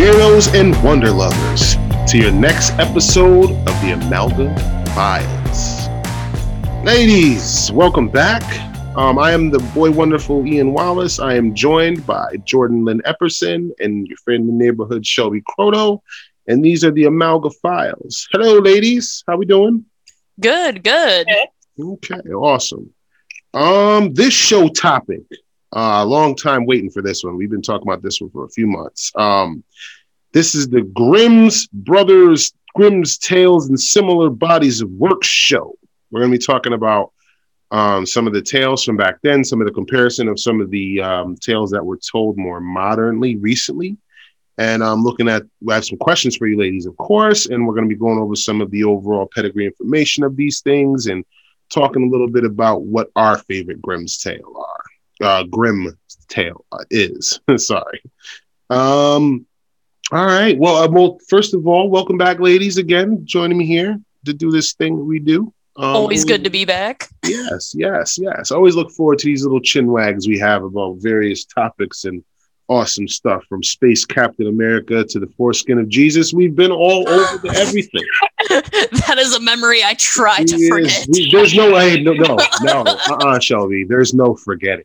Welcome, weirdos and wonder lovers, to your next episode of the Amalgam Files. Ladies, welcome back. Um, I am the boy wonderful Ian Wallace. I am joined by Jordan Lynn Epperson and your friend in the neighborhood Shelby Croto. And these are the Amalgam Files. Hello, ladies. How we doing? Good, good. Okay, awesome. Um, this show topic, uh, long time waiting for this one. We've been talking about this one for a few months. Um, this is the Grimm's Brothers, Grimm's Tales and Similar Bodies of Work show. We're going to be talking about um, some of the tales from back then, some of the comparison of some of the um, tales that were told more modernly recently. And I'm looking at, I have some questions for you ladies, of course, and we're going to be going over some of the overall pedigree information of these things and talking a little bit about what our favorite Grimm's tale are. Uh, tale is. Sorry. Um, all right. Well, uh, well, first of all, welcome back, ladies, again, joining me here to do this thing we do. Um, Always good to be back. Yes, yes, yes. I always look forward to these little chin wags we have about various topics and awesome stuff from Space Captain America to the foreskin of Jesus. We've been all over the everything. that is a memory I try to Yes, forget. we- there's no way. No, no, no. Uh-uh, Shelby. There's no forgetting.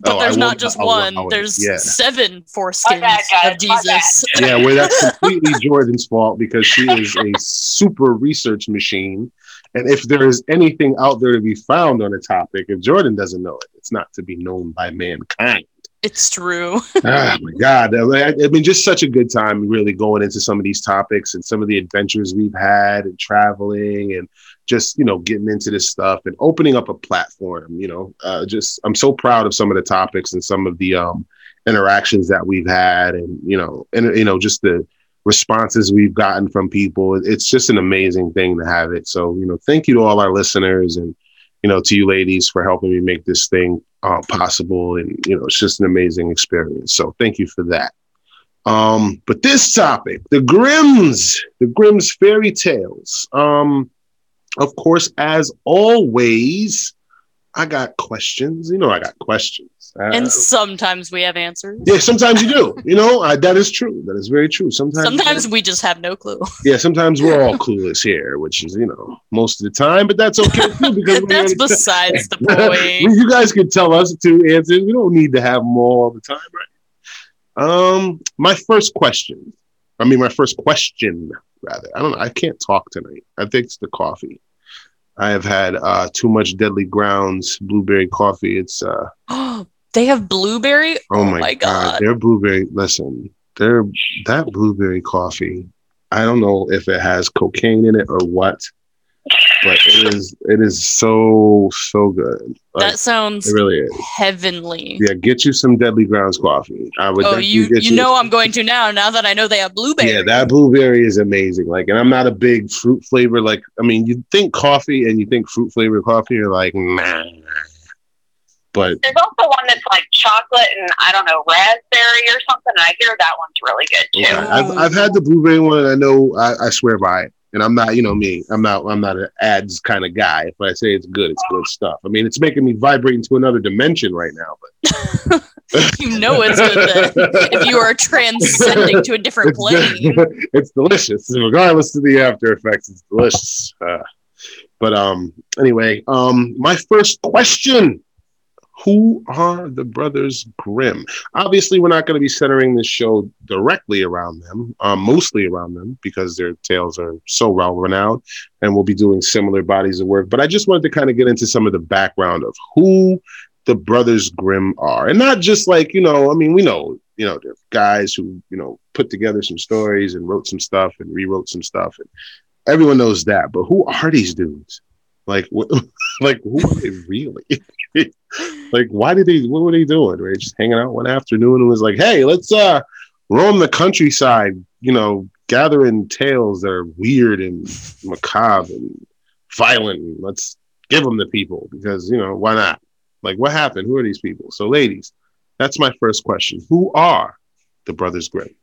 But Oh, there's will not just allow one. it. There's yeah. seven My foreskins bad, guys, of Jesus. yeah, well, that's completely Jordan's fault because she is a super research machine. And if there is anything out there to be found on a topic, if Jordan doesn't know it, it's not to be known by mankind. It's true. oh my God. I I mean, just such a good time really going into some of these topics and some of the adventures we've had and traveling and just, you know, getting into this stuff and opening up a platform, you know, uh, just, I'm so proud of some of the topics and some of the um, interactions that we've had and, you know, and, you know, just the responses we've gotten from people. It's just an amazing thing to have it. So, you know, thank you to all our listeners and, you know, to you ladies for helping me make this thing uh, possible. And, you know, it's just an amazing experience. So thank you for that. Um, but this topic, the Grimms, the Grimms fairy tales. Um, of course, as always, I got questions. You know, I got questions. Uh, and sometimes we have answers. yeah, sometimes you do. You know, uh, that is true. That is very true. Sometimes, Sometimes we just have no clue. yeah, sometimes we're all clueless here, which is, you know, most of the time, but that's okay too because That's besides the point. you guys can tell us two answers. We don't need to have them all, all the time, right? Um, my first question. I mean, my first question, rather. I don't know. I can't talk tonight. I think it's the coffee. I have had uh, too much Deadly Grounds blueberry coffee. It's uh, oh, they have blueberry. oh my, god. their blueberry. Listen, their that blueberry coffee. I don't know if it has cocaine in it or what, but it is it is so so good. Like, That sounds it really is. heavenly. Yeah, get you some Deadly Grounds coffee. I would. Oh, definitely you get you know I'm going to now. Now that I know they have blueberry. Yeah, that blueberry is amazing. Like, and I'm not a big fruit flavor. Like, I mean, you think coffee and you think fruit flavored coffee, you're like, nah. But There's also one that's like chocolate and I don't know raspberry or something. And I hear that one's really good too. okay, I've I've had the blueberry one, and I know I, I swear by it. And I'm not, you know, me. I'm not. I'm not an ads kind of guy. If I say it's good, it's good stuff. I mean, it's making me vibrate into another dimension right now. But you know it's good then. If you are transcending to a different it's, plane. it's delicious, regardless of the after effects. It's delicious. Uh, but um, anyway, um, my first question: Who are the brothers Grimm? Obviously, we're not going to be centering this show directly around them, um, mostly around them, because their tales are so well renowned, and we'll be doing similar bodies of work. But I just wanted to kind of get into some of the background of who the brothers Grimm are, and not just like you know. I mean, we know you know they're guys who you know put together some stories and wrote some stuff and rewrote some stuff, and everyone knows that. But who are these dudes? Like, like who are they really? like, why did they? What were they doing? They just hanging out one afternoon and was like, "Hey, let's uh roam the countryside," you know, gathering tales that are weird and macabre and violent. Let's give them to people because you know why not? Like, what happened? Who are these people? So, ladies, that's my first question. Who are the Brothers Grimm?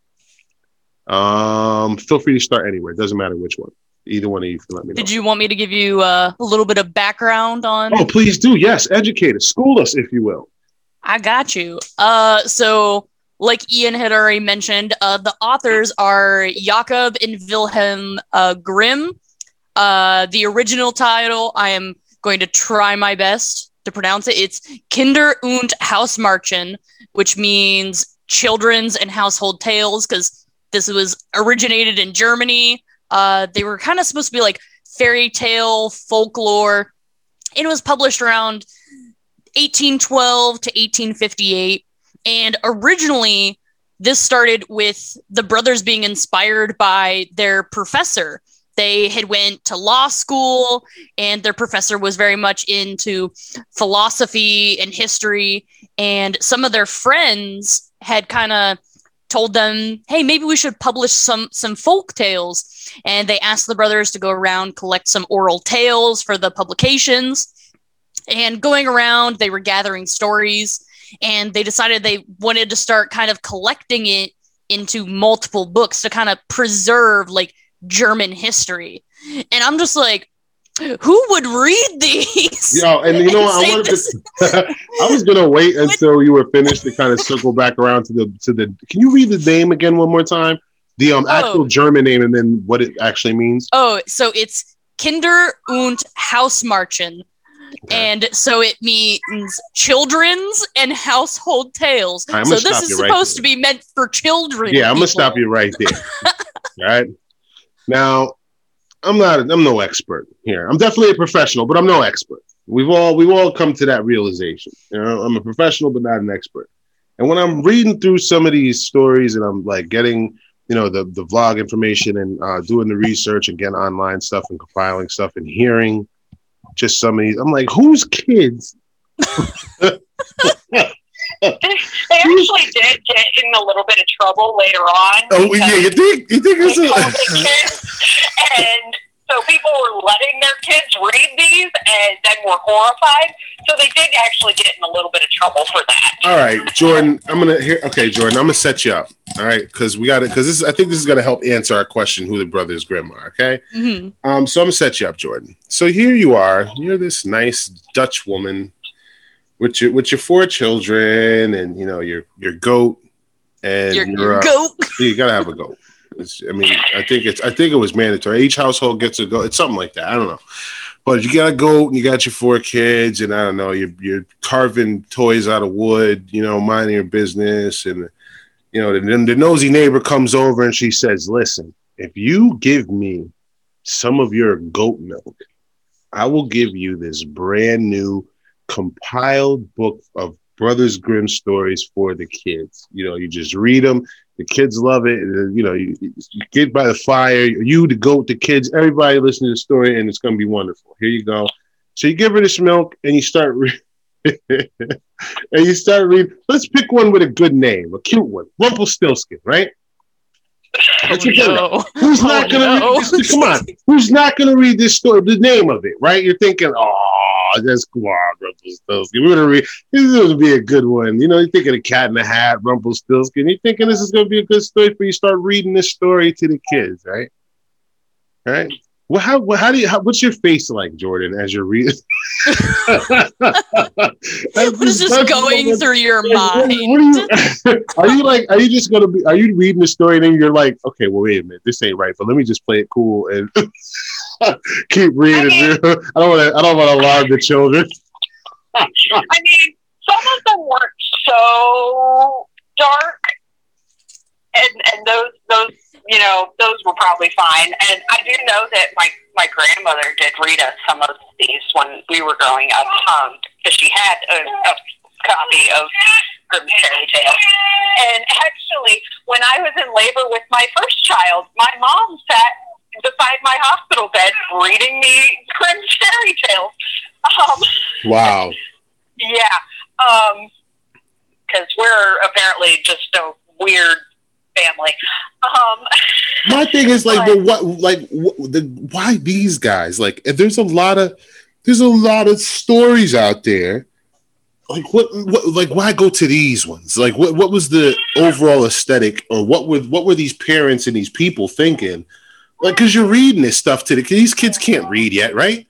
Um, feel free to start anywhere. Doesn't matter which one. Either one of you can let me know. Did you want me to give you uh, a little bit of background on? Oh, please do. Yes, educate us, school us, if you will. I got you. Uh, so like Ian had already mentioned, uh, the authors are Jakob and Wilhelm uh, Grimm. Uh, the original title, I am going to try my best to pronounce it. It's Kinder und Hausmärchen, which means children's and household tales, because this was originated in Germany. Uh, they were kind of supposed to be like fairy tale folklore. It was published around 1812 to 1858. And originally, this started with the brothers being inspired by their professor. They had went to law school, and their professor was very much into philosophy and history. And some of their friends had kind of told them, "Hey, maybe we should publish some some folk tales." And they asked the brothers to go around collect some oral tales for the publications. And going around, they were gathering stories and they decided they wanted to start kind of collecting it into multiple books to kind of preserve like German history. And I'm just like, who would read these? Yo, and you know what? I wanted to. I was gonna wait until you were finished to kind of circle back around to the to the. Can you read the name again one more time? The um actual Oh. German name and then what it actually means. Oh, so it's Kinder und Hausmärchen. Okay. And so it means children's and household tales. I'm so this is right supposed there. to be meant for children. Yeah, I'm gonna stop you right there. All right. Now, I'm not. I'm no expert here. I'm definitely a professional, but I'm no expert. We've all we've all come to that realization. You know, I'm a professional, but not an expert. And when I'm reading through some of these stories, and I'm like getting, you know, the the vlog information and uh, doing the research and getting online stuff and compiling stuff and hearing just some of these, I'm like, whose kids? They actually did get in a little bit of trouble later on. Oh yeah, you think you think it's a kids, and so people were letting their kids read these, and then were horrified. So they did actually get in a little bit of trouble for that. All right, Jordan. I'm gonna here. Okay, Jordan. I'm gonna set you up. All right, because we got it. Because this, I think this is gonna help answer our question: who the brothers Grimm are. Okay. Mhm. Um. So I'm gonna set you up, Jordan. So here you are. You're this nice Dutch woman with your with your four children, and you know your your goat, and Your, you're, your uh, goat. you gotta have a goat. It's, I mean, I think it's I think it was mandatory. Each household gets a goat. It's something like that. I don't know. But you got a goat and you got your four kids, and I don't know, you're, you're carving toys out of wood, you know, minding your business. And, you know, then the nosy neighbor comes over and she says, Listen, if you give me some of your goat milk, I will give you this brand new compiled book of Brothers Grimm stories for the kids. You know, you just read them, the kids love it. Uh, you know, you, you get by the fire, you, the goat, the kids, everybody listen to the story, and it's going to be wonderful. Here you go. So you give her this milk, and you start, re- and you start reading. Let's pick one with a good name, a cute one, Rumpelstiltskin, right? Your oh, no. Who's Oh, not gonna no. read this? Come on, who's not gonna read this story? The name of it, right? You're thinking, oh, that's cool, Rumpelstiltskin. We're gonna read. This is gonna be a good one. You know, you're thinking of Cat in the Hat, Rumpelstiltskin. You're thinking this is gonna be a good story for you. Start reading this story to the kids, right? Right. Well, how, well, how do you? How, what's your face like, Jordan, as you're reading? What is just going through your mind? you? Are you like? Are you just gonna be? Are you reading the story and then you're like, okay, well, wait a minute, this ain't right, but let me just play it cool and keep reading. I don't want to. I don't want to alarm the children. I mean, some of them weren't so dark, and and those those you know those were probably fine. And I do know that my my grandmother did read us some of these when we were growing up, um, because she had a, a copy of Grimm's fairy tales. And actually, when I was in labor with my first child, my mom sat beside my hospital bed reading me Grimm's fairy tales. Um, Wow. yeah, um, because we're apparently just a weird family. Um, My thing is like, well, what? Like, what, the why these guys? Like, if there's a lot of there's a lot of stories out there. Like what, what? Like why go to these ones? Like what? What was the overall aesthetic, or what were what were these parents and these people thinking? Like, because you're reading this stuff to the these kids can't read yet, right?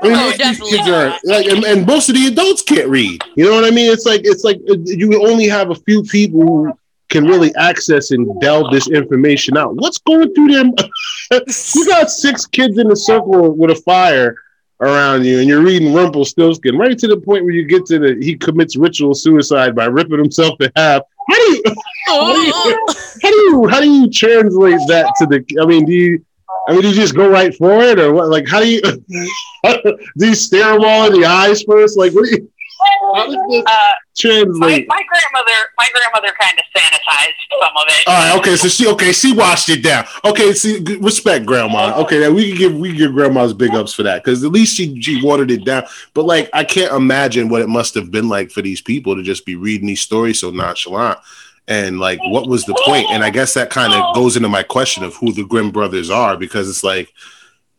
I mean, Oh, definitely are like, and, and most of the adults can't read. You know what I mean? It's like it's like uh, you only have a few people who can really access and delve this information out. What's going through them? you got six kids in a circle with a fire around you, and you're reading Rumpelstiltskin right to the point where you get to the he commits ritual suicide by ripping himself in half. Oh, how do you Oh. how do you how do you translate that to the? I mean, do you? I mean, do you just go right for it, or what? Like, how do you do? You stare them all in the eyes first? Like, what do you how does this Uh, my, translate? my grandmother, my grandmother kind of sanitized some of it. All right, okay, so she okay, she washed it down. Okay, see, respect grandma. Okay, we can give we can give grandma's big ups for that because at least she she watered it down. But like, I can't imagine what it must have been like for these people to just be reading these stories so nonchalant. And like, what was the point? And I guess that kind of goes into my question of who the Grimm brothers are because it's like,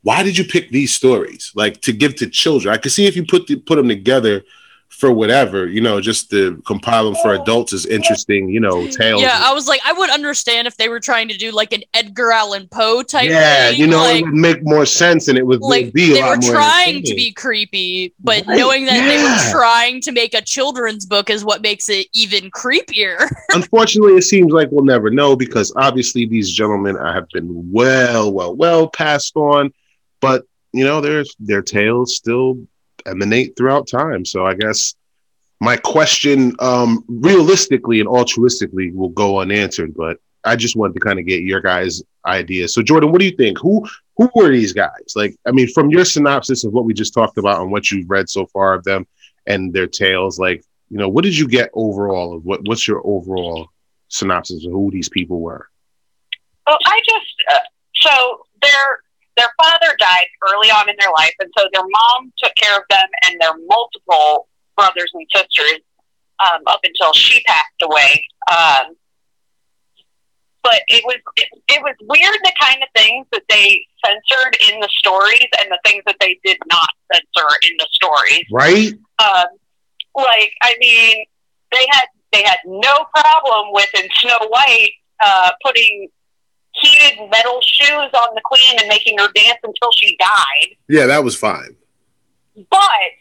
why did you pick these stories like to give to children? I could see if you put the, put them together for whatever, you know, just to compile them for adults is interesting, you know, tales. Yeah, I was like, I would understand if they were trying to do like an Edgar Allan Poe type yeah, thing. you know, like, it would make more sense and it would like be a they were trying to be creepy, but Right, knowing that they were trying to make a children's book is what makes it even creepier. Unfortunately, it seems like we'll never know because obviously these gentlemen have been well, well, well passed on, but you know, their their tales still emanate throughout time. So I guess my question, um, realistically and altruistically, will go unanswered. But I just wanted to kind of get your guys' ideas. So Jordan, what do you think? Who who were these guys? Like, I mean, from your synopsis of what we just talked about and what you've read so far of them and their tales, like, you know, what did you get overall of what? What's your overall synopsis of who these people were? Well, I just uh, so their their father died early on in their life, and so their mom took care of them and their multiple brothers and sisters um, up until she passed away. Um, but it was it, it was weird the kind of things that they censored in the stories and the things that they did not censor in the stories. Right? Um, like I mean, they had they had no problem with in Snow White uh, putting heated metal shoes on the queen and making her dance until she died. Yeah, that was fine. But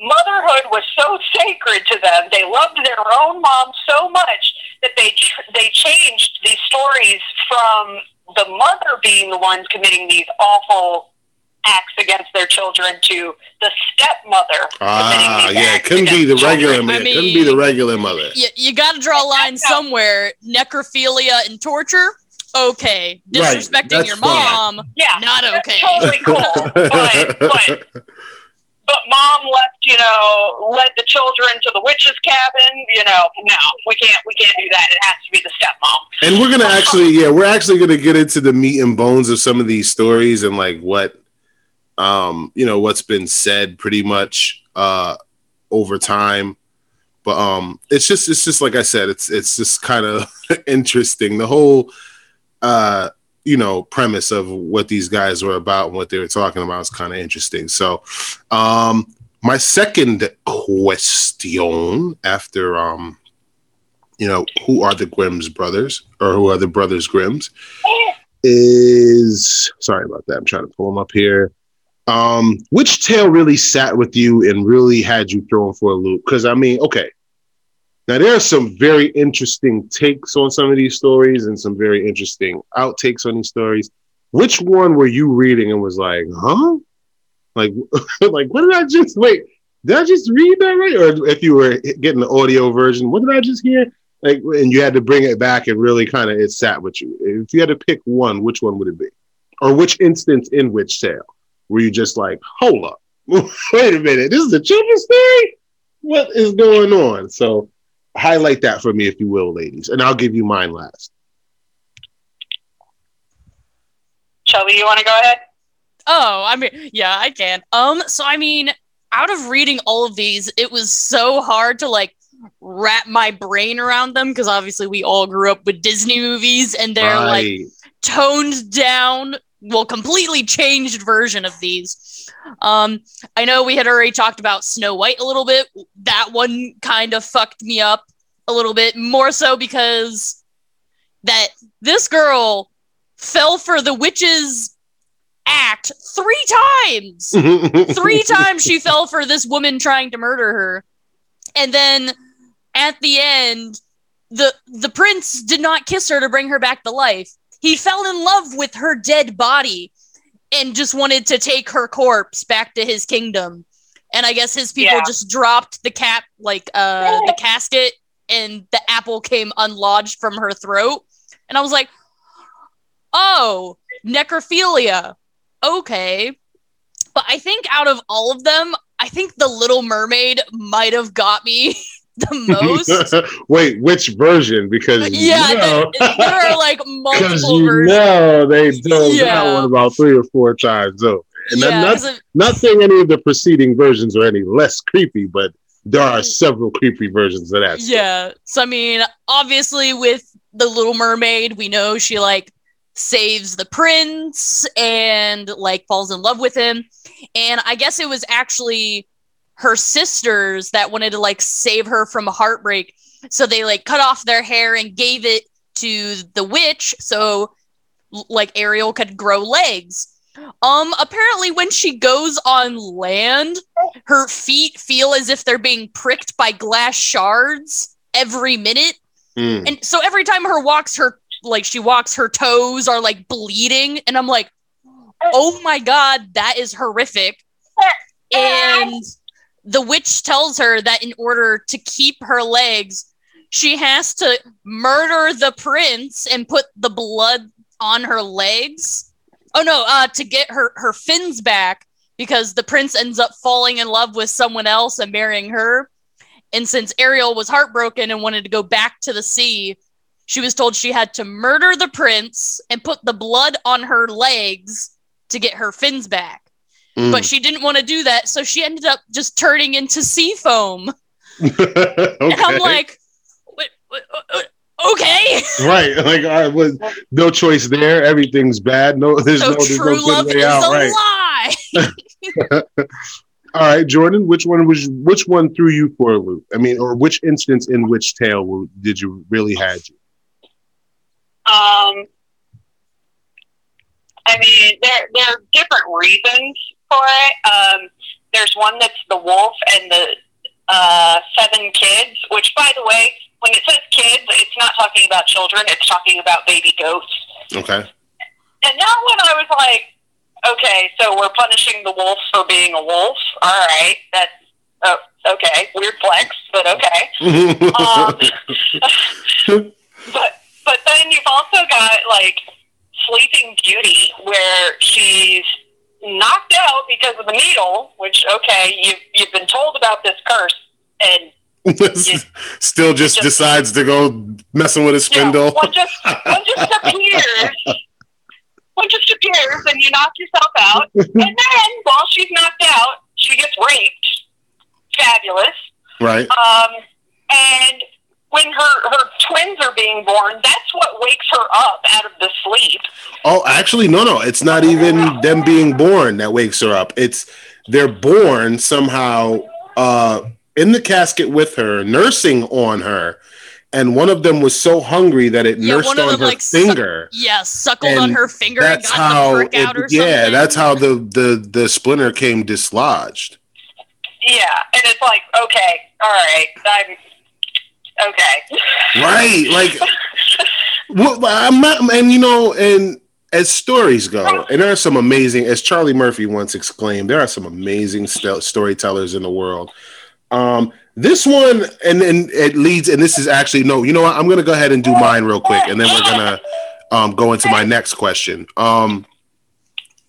motherhood was so sacred to them; they loved their own mom so much that they tr- they changed these stories from the mother being the one committing these awful acts against their children to the stepmother Ah, yeah, couldn't be the regular children. man. I couldn't be the regular mother. you, you got to draw a line somewhere. Necrophilia and torture, okay. Disrespecting that's your fine. mom, Yeah, not that's okay. totally cool. but, but but mom left, you know, led the children to the witch's cabin. You know, no, we can't, we can't do that. It has to be the stepmom. And we're gonna actually, yeah, we're actually gonna get into the meat and bones of some of these stories and like what, um, you know, what's been said pretty much uh over time. But um, it's just, it's just like I said, it's it's just kind of interesting. The whole, uh, you know, premise of what these guys were about and what they were talking about is kind of interesting. So, um, my second question after um you know, who are the Grimm's brothers or who are the brothers Grimm's is sorry about that. I'm trying to pull them up here. Um, which tale really sat with you and really had you thrown for a loop? Because I mean, okay, now there are some very interesting takes on some of these stories and some very interesting outtakes on these stories. Which one were you reading and was like, huh? Like, like what did I just wait? Did I just read that right? Or if you were getting the audio version, what did I just hear? like and you had to bring it back and really kind of it sat with you if you had to pick one which one would it be or which instance in which tale were you just like hold up. Wait a minute. This is a children's story? What is going on? So highlight that for me if you will ladies and i'll give you mine last. Shelby, you want to go ahead? Oh, I mean, yeah, I can. Um, so I mean, out of reading all of these, it was so hard to like wrap my brain around them because obviously we all grew up with Disney movies and they're like toned down, well, completely changed version of these. Um, I know we had already talked about Snow White a little bit. That one kind of fucked me up a little bit, more so because that this girl fell for the witch's act three times. three times she fell for this woman trying to murder her. And then at the end, the the prince did not kiss her to bring her back to life. He fell in love with her dead body and just wanted to take her corpse back to his kingdom. And I guess his people Yeah. just dropped the cap like uh the casket and the apple came unlodged from her throat. And I was like, "Oh, necrophilia. Okay." But I think out of all of them, I think the Little Mermaid might have got me the most. Wait, which version? Because yeah, you know, there, there are like because multiple you versions. know they told Yeah. that one about three or four times over. And yeah, I'm not, it- not saying any of the preceding versions are any less creepy, but there are mm. several creepy versions of that. yeah. So I mean, obviously with the Little Mermaid, we know she like saves the prince and like falls in love with him. And I guess it was actually her sisters that wanted to like save her from a heartbreak. So they like cut off their hair and gave it to the witch so like Ariel could grow legs. Um apparently when she goes on land, her feet feel as if they're being pricked by glass shards every minute. Mm. And so every time her walks her like she walks her toes are like bleeding and I'm like, "Oh my god, that is horrific." And the witch tells her that in order to keep her legs, she has to murder the prince and put the blood on her legs. Oh no, uh to get her her fins back because the prince ends up falling in love with someone else and marrying her. And since Ariel was heartbroken and wanted to go back to the sea, she was told she had to murder the prince and put the blood on her legs to get her fins back. Mm. But she didn't want to do that, so she ended up just turning into sea foam. okay. And I'm like, "What- what- what- okay. right, like I was no choice there. Everything's bad. No, there's So no, there's no true good love way is out. a Right. lie. All right, Jordan. Which one was which one threw you for a loop? I mean, or which instance in which tale did you really had you? Um, I mean, there there are different reasons for it. Um, there's one that's the wolf and the uh, seven kids. Which, by the way, when it says kids, it's not talking about children. It's talking about baby goats. Okay. And that one, I was like, okay, so we're punishing the wolf for being a wolf. All right, that's oh, okay. Weird flex, but okay. Um, but but then you've also got like Sleeping Beauty, where she's knocked out because of the needle. Which okay, you've you've been told about this curse, and Still just Just- decides to go messing with a you know, spindle. one just one just appears. One just appears, and you knock yourself out. And then, while she's knocked out, she gets raped. Fabulous. right. Um, and when her, her twins are being born, that's what wakes her up out of the sleep. Oh, actually, no, no. It's not even them being born that wakes her up. It's they're born somehow uh, in the casket with her, nursing on her, and one of them was so hungry that it Yeah, nursed on them, her like, su- finger. Yeah, suckled And on her finger That's and got how. the prick out or It, yeah, something. that's how the the the splinter came dislodged. Yeah, and it's like, okay, all right, I'm okay. Right, like what I'm not, and you know, and as stories go, and there are some amazing, as Charlie Murphy once exclaimed, there are some amazing st- storytellers in the world. Um, this one, and then it leads, and this is actually no, you know what? I'm gonna go ahead and do mine real quick, and then we're gonna um, go into my next question. Um,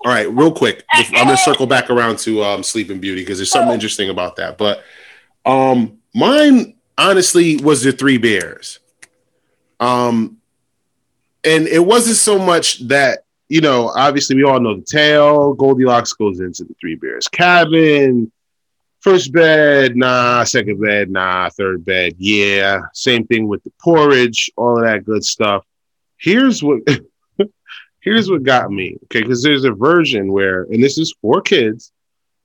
all right, real quick, I'm gonna circle back around to um, Sleeping Beauty because there's something interesting about that. But um, mine honestly was the Three Bears. Um, and it wasn't so much that you know. Obviously, we all know the tale. Goldilocks goes into the Three Bears cabin. First bed, nah. Second bed, nah. Third bed, yeah. Same thing with the porridge, all of that good stuff. Here's what here's what got me, okay? Because there's a version where, and this is for kids.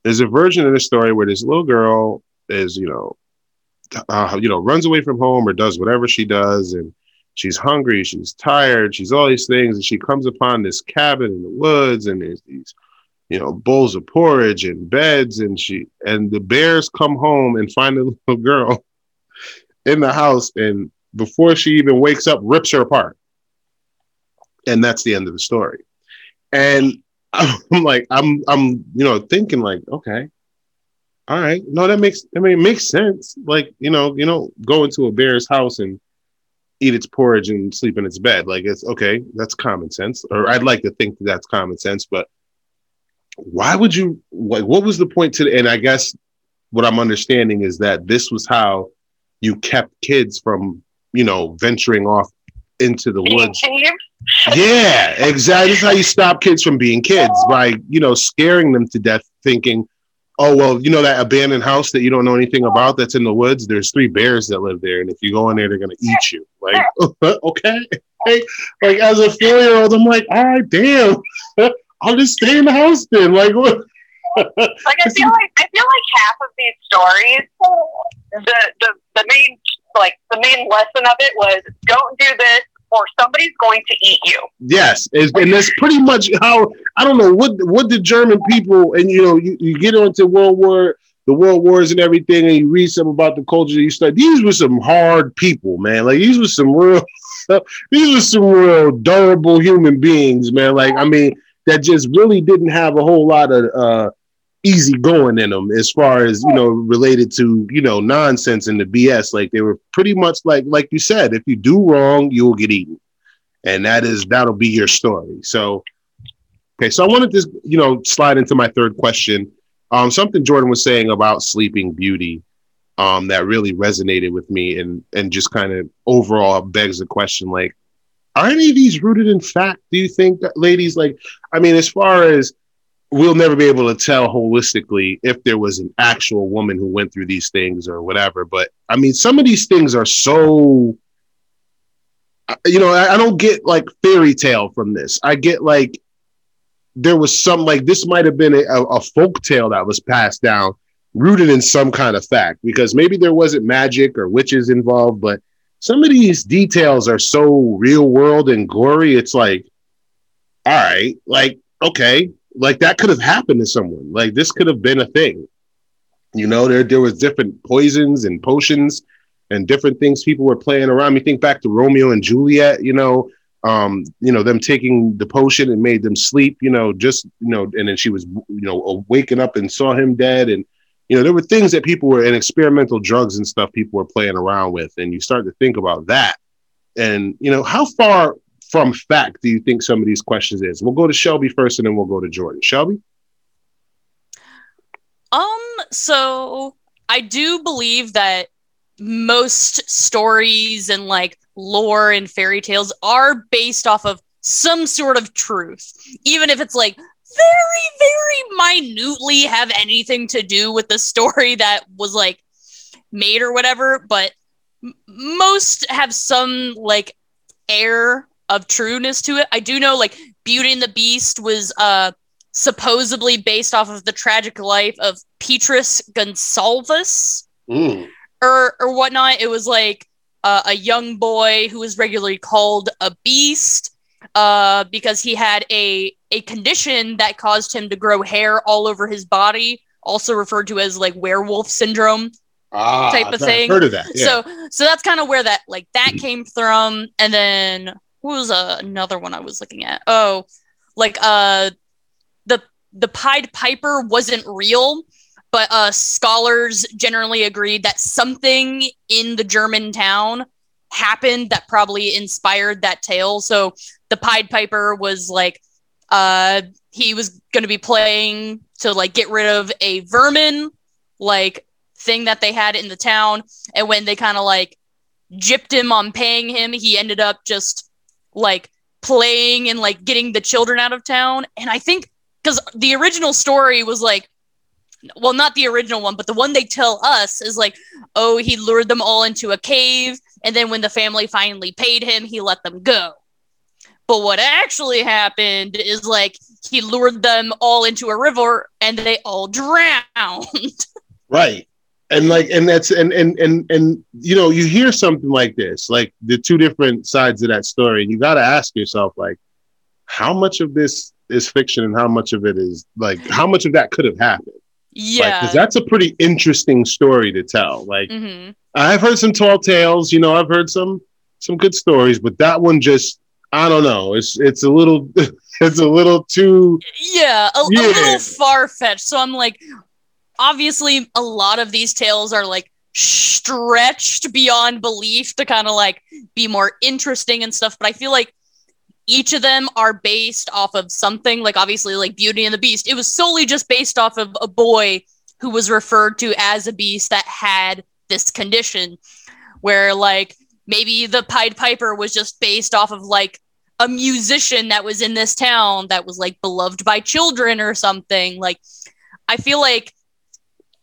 There's a version of the story where this little girl is, you know, uh, you know, runs away from home or does whatever she does, and she's hungry, she's tired, she's all these things, and she comes upon this cabin in the woods, and there's these, you know, bowls of porridge and beds, and she and the bears come home and find a little girl in the house, and before she even wakes up, rips her apart, and that's the end of the story. And I'm like, I'm, I'm, you know, thinking like, okay, all right, no, that makes, I mean, it makes sense. Like, you know, you know, go into a bear's house and eat its porridge and sleep in its bed. Like, it's okay, that's common sense. Or I'd like to think that that's common sense, but why would you? Like, what was the point to? And I guess what I'm understanding is that this was how you kept kids from, you know, venturing off into the woods. yeah, exactly. This is how you stop kids from being kids by, you know, scaring them to death, thinking, oh, well, you know, that abandoned house that you don't know anything about that's in the woods, there's three bears that live there. And if you go in there, they're going to eat you. Like, okay. Like, like as a four year old, I'm like, all right, damn. I'll just stay in the house then. Like, what? like I feel like I feel like half of these stories, the the the main like the main lesson of it was don't do this or somebody's going to eat you. Yes, and that's pretty much how I don't know what what the German people and you know you, you get onto World War the World Wars and everything, and you read some about the culture. You start these were some hard people, man. Like these were some real, these were some real durable human beings, man. Like I mean, that just really didn't have a whole lot of uh, easy going in them as far as you know related to you know nonsense and the BS. Like they were pretty much like like you said, if you do wrong, you will get eaten, and that is that'll be your story. So, okay, so I wanted to you know slide into my third question. Um, something Jordan was saying about Sleeping Beauty, um, that really resonated with me, and and just kind of overall begs the question like, are any of these rooted in fact? Do you think, ladies? Like, I mean, as far as we'll never be able to tell holistically if there was an actual woman who went through these things or whatever. But I mean, some of these things are so, you know, I, I don't get like fairy tale from this. I get like there was some like this might have been a, a folk tale that was passed down, rooted in some kind of fact, because maybe there wasn't magic or witches involved, but some of these details are so real world and gory. It's like, all right, like, okay, like that could have happened to someone. Like this could have been a thing. You know, there there was different poisons and potions and different things people were playing around. Me think back to Romeo and Juliet. You know, um, you know them taking the potion and made them sleep. You know, just you know, and then she was you know waking up and saw him dead, and you know there were things that people were and experimental drugs and stuff people were playing around with, and you start to think about that. And you know, how far from fact do you think some of these questions is? We'll go to Shelby first and then we'll go to Jordan. Shelby? Um, so I do believe that most stories and like lore and fairy tales are based off of some sort of truth, even if it's like very, very minutely have anything to do with the story that was like made or whatever. But m- most have some like air of trueness to it. I do know like Beauty and the Beast was uh supposedly based off of the tragic life of Petrus Gonsalvus mm. or or whatnot. It was like uh, a young boy who was regularly called a beast uh, because he had a a condition that caused him to grow hair all over his body, also referred to as like werewolf syndrome. Ah, type of thing. heard of that. Yeah. So, so that's kind of where that like that came from, and then what was uh, another one I was looking at? Oh, like uh, the the Pied Piper wasn't real, but uh, scholars generally agreed that something in the German town happened that probably inspired that tale. So the Pied Piper was like uh, he was going to be playing to like get rid of a vermin like thing that they had in the town, and when they kind of like gypped him on paying him, he ended up just like playing and like getting the children out of town. And I think because the original story was like, well, not the original one, but the one they tell us is like, oh, he lured them all into a cave. And then when the family finally paid him, he let them go. But what actually happened is like he lured them all into a river and they all drowned. Right. And like and that's and and and and you know you hear something like this like the two different sides of that story and you got to ask yourself like how much of this is fiction and how much of it is like how much of that could have happened Yeah. because that's a pretty interesting story to tell like hmm i've heard some tall tales you know i've heard some some good stories but that one just i don't know it's it's a little it's a little too Yeah, a, a little far fetched. So I'm like, obviously, a lot of these tales are like stretched beyond belief to kind of like be more interesting and stuff. But I feel like each of them are based off of something. Like obviously, like Beauty and the Beast, it was solely just based off of a boy who was referred to as a beast that had this condition, where like maybe the Pied Piper was just based off of like a musician that was in this town that was like beloved by children or something. Like, I feel like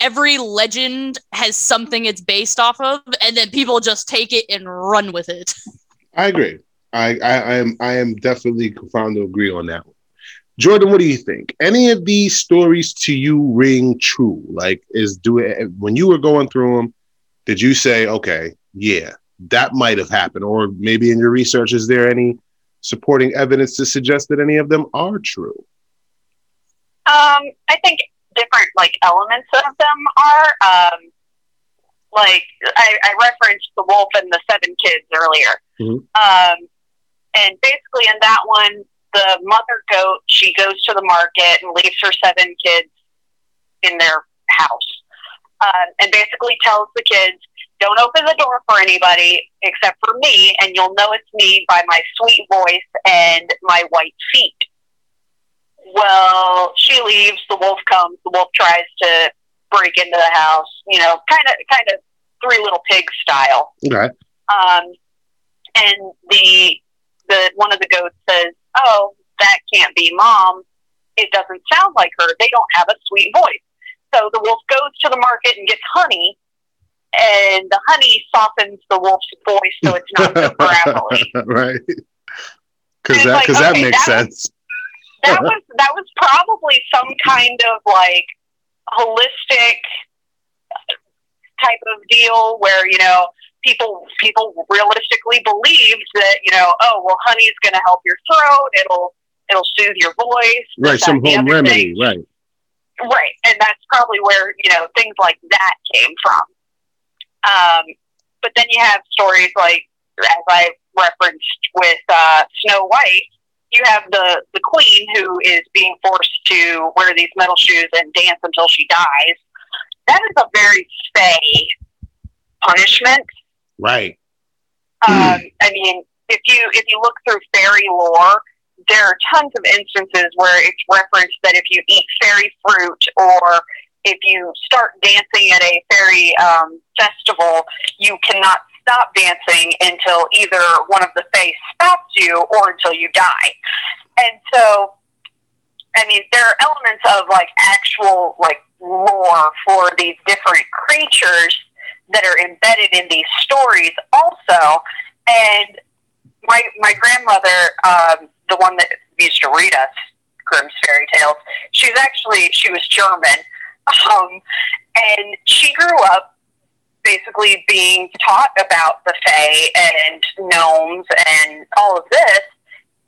every legend has something it's based off of, and then people just take it and run with it. I agree. I, I, I am I am definitely found to agree on that one. Jordan, what do you think? Any of these stories to you ring true? Like, is do it when you were going through them? Did you say, okay, yeah, that might have happened, or maybe in your research, is there any supporting evidence to suggest that any of them are true? Um, I think different like elements of them are. Um, like I, I referenced the wolf and the seven kids earlier. Mhm. Um, and basically in that one, the mother goat she goes to the market and leaves her seven kids in their house, um, and basically tells the kids, "Don't open the door for anybody except for me, and you'll know it's me by my sweet voice and my white feet." Well, she leaves. The wolf comes. The wolf tries to break into the house. You know, kind of, kind of Three Little Pigs style. Okay. Um, and the the one of the goats says, "Oh, that can't be mom. It doesn't sound like her. They don't have a sweet voice." So the wolf goes to the market and gets honey, and the honey softens the wolf's voice so it's not so gravelly. right. Because that like, because that makes that- sense. That was that was probably some kind of like holistic type of deal where you know people people realistically believed that you know oh well honey's going to help your throat it'll it'll soothe your voice Right. Some home remedy. thing. Right. right and that's probably where you know things like that came from um, but then you have stories like as i referenced with uh, snow white you have the the queen who is being forced to wear these metal shoes and dance until she dies that is a very fey punishment Right. um, I mean, if you if you look through fairy lore, there are tons of instances where it's referenced that if you eat fairy fruit or if you start dancing at a fairy um, festival, you cannot stop dancing until either one of the fae stops you or until you die. And so, I mean, there are elements of like actual like lore for these different creatures that are embedded in these stories also. And my my grandmother, um, the one that used to read us Grimm's fairy tales, she's actually she was German, um, and she grew up basically being taught about the Fae and gnomes and all of this.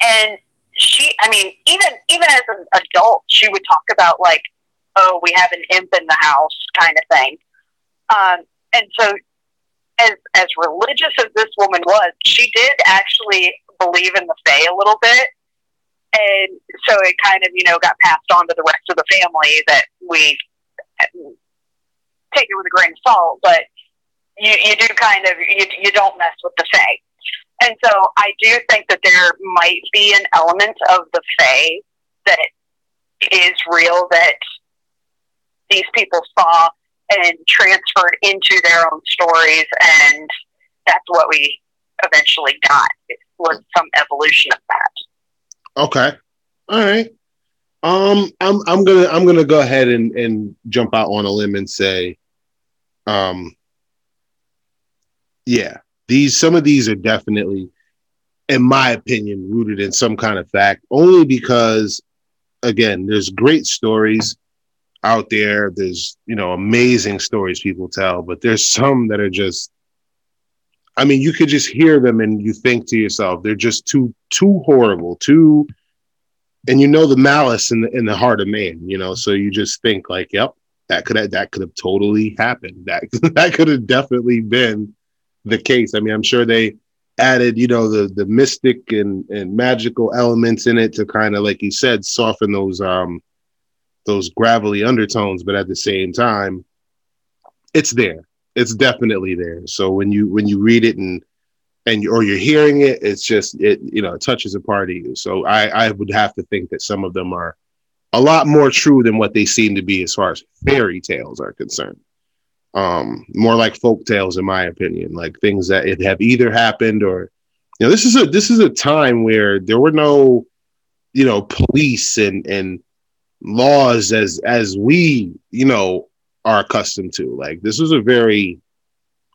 And she, I mean, even even as an adult, she would talk about like, oh, we have an imp in the house, kind of thing. Um, and so as as religious as this woman was, she did actually believe in the Fae a little bit. And so it kind of, you know, got passed on to the rest of the family that we take it with a grain of salt, but you, you do kind of you, you don't mess with the Fae. And so I do think that there might be an element of the Fae that is real that these people saw and transferred into their own stories, and that's what we eventually got It was some evolution of that. Okay. All right. Um, I'm I'm gonna I'm gonna go ahead and and jump out on a limb and say, um, yeah, these some of these are definitely, in my opinion, rooted in some kind of fact. Only because, again, there's great stories out there. There's, you know, amazing stories people tell, but there's some that are just I mean, you could just hear them and you think to yourself, they're just too too horrible, too and you know the malice in the in the heart of man, you know, so you just think like, yep, that could have that could have totally happened. That that could have definitely been the case. I mean, I'm sure they added, you know, the the mystic and and magical elements in it to kind of like you said, soften those um those gravelly undertones, but at the same time, it's there. It's definitely there. So when you when you read it and and or you're hearing it, it's just it you know it touches a part of you. So I I would have to think that some of them are a lot more true than what they seem to be as far as fairy tales are concerned. Um, more like folk tales, in my opinion, like things that it have either happened or you know this is a this is a time where there were no you know police and and laws as as we you know are accustomed to. Like this was a very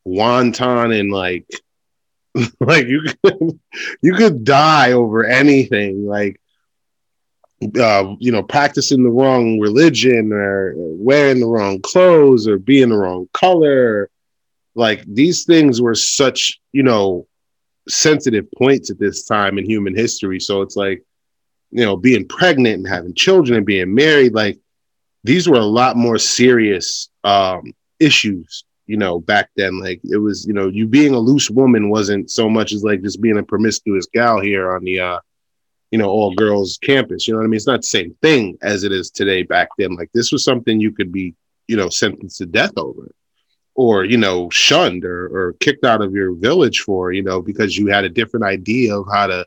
wanton and like like you could you could die over anything like uh, you know practicing the wrong religion or wearing the wrong clothes or being the wrong color like these things were such you know sensitive points at this time in human history so it's like you know, being pregnant and having children and being married, like these were a lot more serious um, issues, you know, back then. Like it was, you know, you being a loose woman wasn't so much as like just being a promiscuous gal here on the, uh, you know, all girls campus. You know what I mean? It's not the same thing as it is today back then. Like this was something you could be, you know, sentenced to death over or, you know, shunned or, or kicked out of your village for, you know, because you had a different idea of how to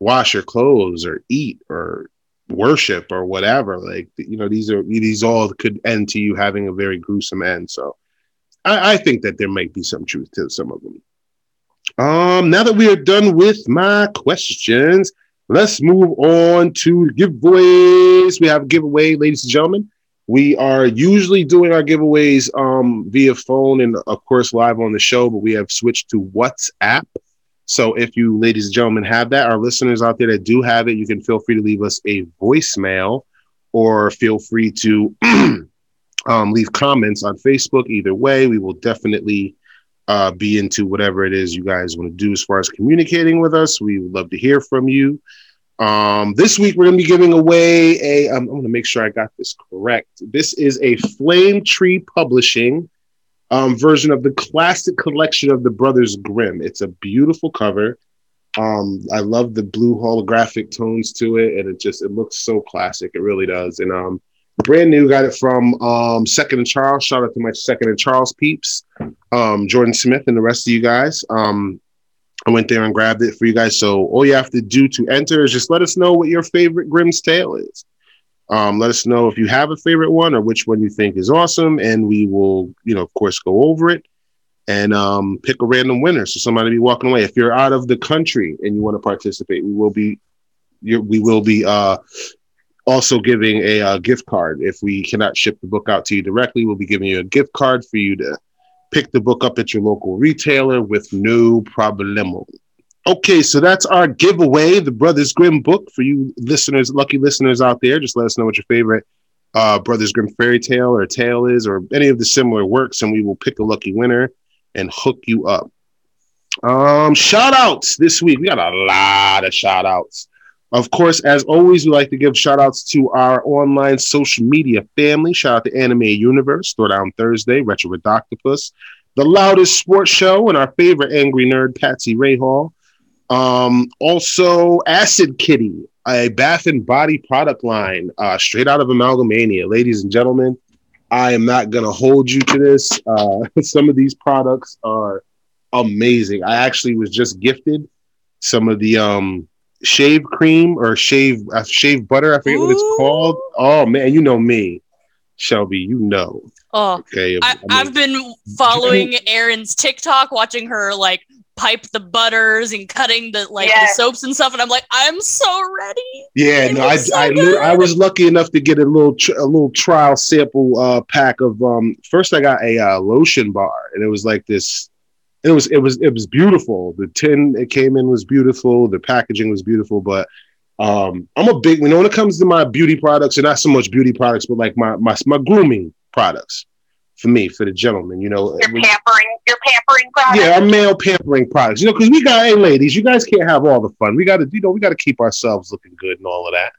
wash your clothes or eat or worship or whatever. Like you know, these are these all could end to you having a very gruesome end. So I, I think that there might be some truth to some of them. Um, now that we are done with my questions, let's move on to giveaways. We have a giveaway, ladies and gentlemen. We are usually doing our giveaways um, via phone and, of course, live on the show, but we have switched to WhatsApp. So if you, ladies and gentlemen, have that, our listeners out there that do have it, you can feel free to leave us a voicemail or feel free to um, leave comments on Facebook. Either way, we will definitely uh, be into whatever it is you guys want to do as far as communicating with us. We would love to hear from you. Um, this week, we're going to be giving away a. Um, I'm going to make sure I got this correct. This is a Flame Tree Publishing um, version of the classic collection of the Brothers Grimm. It's a beautiful cover. Um, I love the blue holographic tones to it, and it just it looks so classic. It really does. And um, brand new, got it from um, Second and Charles. Shout out to my Second and Charles peeps, um, Jordan Smith, and the rest of you guys. Um, I went there and grabbed it for you guys. So all you have to do to enter is just let us know what your favorite Grimm's tale is. Um, let us know if you have a favorite one or which one you think is awesome, and we will, you know, of course, go over it and um, pick a random winner. So somebody be walking away. If you're out of the country and you want to participate, we will be, we will be uh, also giving a uh, gift card. If we cannot ship the book out to you directly, we'll be giving you a gift card for you to pick the book up at your local retailer with no problemo. Okay, so that's our giveaway, the Brothers Grimm book for you listeners, lucky listeners out there. Just let us know what your favorite uh, Brothers Grimm fairy tale or tale is, or any of the similar works, and we will pick a lucky winner and hook you up. Um, shout outs this week. We got a lot of shout outs. Of course, as always, we like to give shout outs to our online social media family. Shout out to Anime Universe, Throwdown Thursday, Retro Redoctopus, the loudest sports show, and our favorite angry nerd, Patsy Rayhall. Um, also, Acid Kitty, a bath and body product line uh, straight out of Amalgamania. Ladies and gentlemen, I am not going to hold you to this. Uh, some of these products are amazing. I actually was just gifted some of the um, shave cream or shave uh, shave butter. I forget Ooh. what it's called. Oh man, you know me, Shelby. You know. Oh, okay. I, have been following Erin's TikTok, watching her like pipe the butters and cutting the like yes. the soaps and stuff and i'm like i'm so ready yeah no i so I, I was lucky enough to get a little tr- a little trial sample uh pack of um first i got a uh, lotion bar and it was like this it was it was it was beautiful the tin it came in was beautiful the packaging was beautiful but Um, I'm a big, you know, when it comes to my beauty products, and not so much beauty products, but like my my my grooming products for me, for the gentleman, you know. Your pampering, your pampering products. Yeah, our male pampering products. You know, because we got, hey, ladies, you guys can't have all the fun. We got to, you know, we got to keep ourselves looking good and all of that.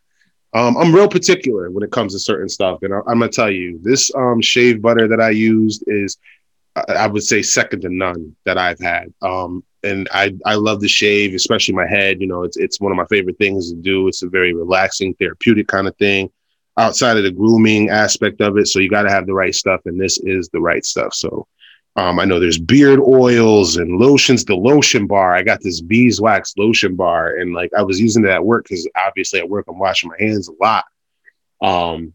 Um, I'm real particular when it comes to certain stuff, and I, am gonna tell you, this um, shave butter that I used is, I would say, second to none that I've had. Um, and I I love the shave, especially my head. You know, it's it's one of my favorite things to do. It's a very relaxing, therapeutic kind of thing. Outside of the grooming aspect of it, so you got to have the right stuff, and this is the right stuff. So, um, I know there's beard oils and lotions. The lotion bar, I got this beeswax lotion bar, and like I was using it at work because obviously at work I'm washing my hands a lot. Um,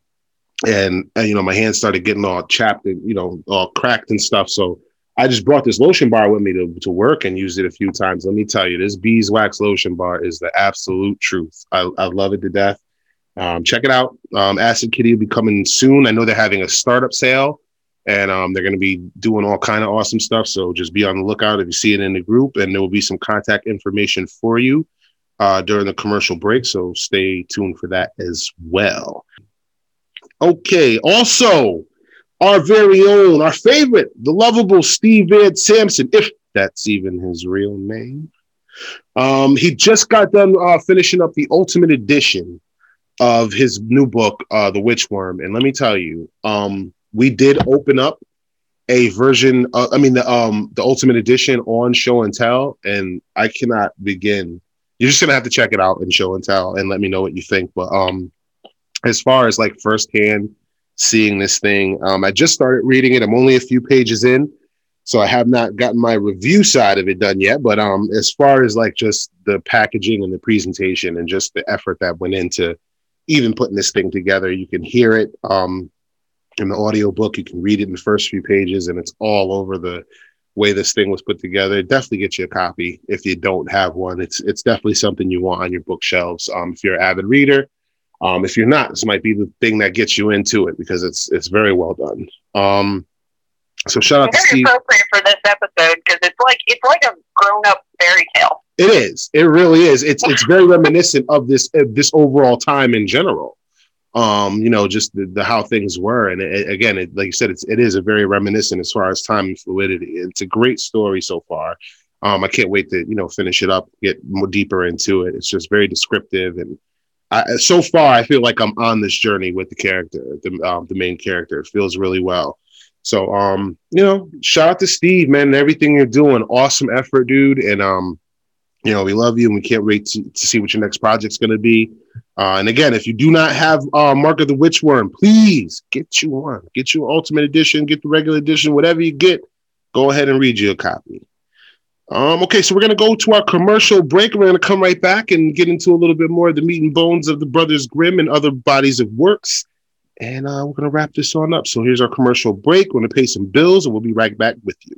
and, you know my hands started getting all chapped and you know all cracked and stuff. So I just brought this lotion bar with me to, to work and used it a few times. Let me tell you, this beeswax lotion bar is the absolute truth. I, I love it to death. Um, check it out. Um, Acid Kitty will be coming soon. I know they're having a startup sale and um, they're going to be doing all kind of awesome stuff. So just be on the lookout if you see it in the group and there will be some contact information for you uh, during the commercial break. So stay tuned for that as well. Okay. Also, our very own, our favorite, the lovable Steve Van Samson, if that's even his real name. Um, he just got done uh, finishing up the ultimate edition of his new book, uh, The Witchworm. And let me tell you, um, we did open up a version, uh, I mean, the, um, the ultimate edition on show and tell, and I cannot begin. You're just gonna have to check it out in show and tell and let me know what you think. But um, as far as like firsthand seeing this thing. Um, I just started reading it. I'm only a few pages in, so I have not gotten my review side of it done yet. But um, as far as like just the packaging and the presentation and just the effort that went into even putting this thing together, you can hear it um, in the audio book. You can read it in the first few pages, and it's all over the way this thing was put together. Definitely get you a copy if you don't have one. It's it's definitely something you want on your bookshelves. Um, if you're an avid reader, um, if you're not, this might be the thing that gets you into it because it's it's very well done. Um, so shout out very to Steve. appropriate for this episode because it's like it's like a grown up fairy tale. It is. It really is. It's it's very reminiscent of this uh, this overall time in general. Um, you know, just the, the how things were, and it, again, it, like you said, it's it is a very reminiscent as far as time and fluidity. It's a great story so far. Um, I can't wait to you know finish it up, get more deeper into it. It's just very descriptive and I, so far, I feel like I'm on this journey with the character, the um, the main character. It feels really well. So, um, you know, shout out to Steve, man, and everything you're doing. Awesome effort, dude. And um, you know, we love you, and we can't wait to, to see what your next project's going to be. Uh, and again, if you do not have uh, Mark of the Witchworm, please get you one. Get you Ultimate Edition, get the regular edition, whatever you get. Go ahead and read you a copy. Um, okay, so we're going to go to our commercial break. We're going to come right back and get into a little bit more of the meat and bones of the Brothers Grimm and other bodies of works. And uh, we're going to wrap this on up. So here's our commercial break. We're going to pay some bills and we'll be right back with you.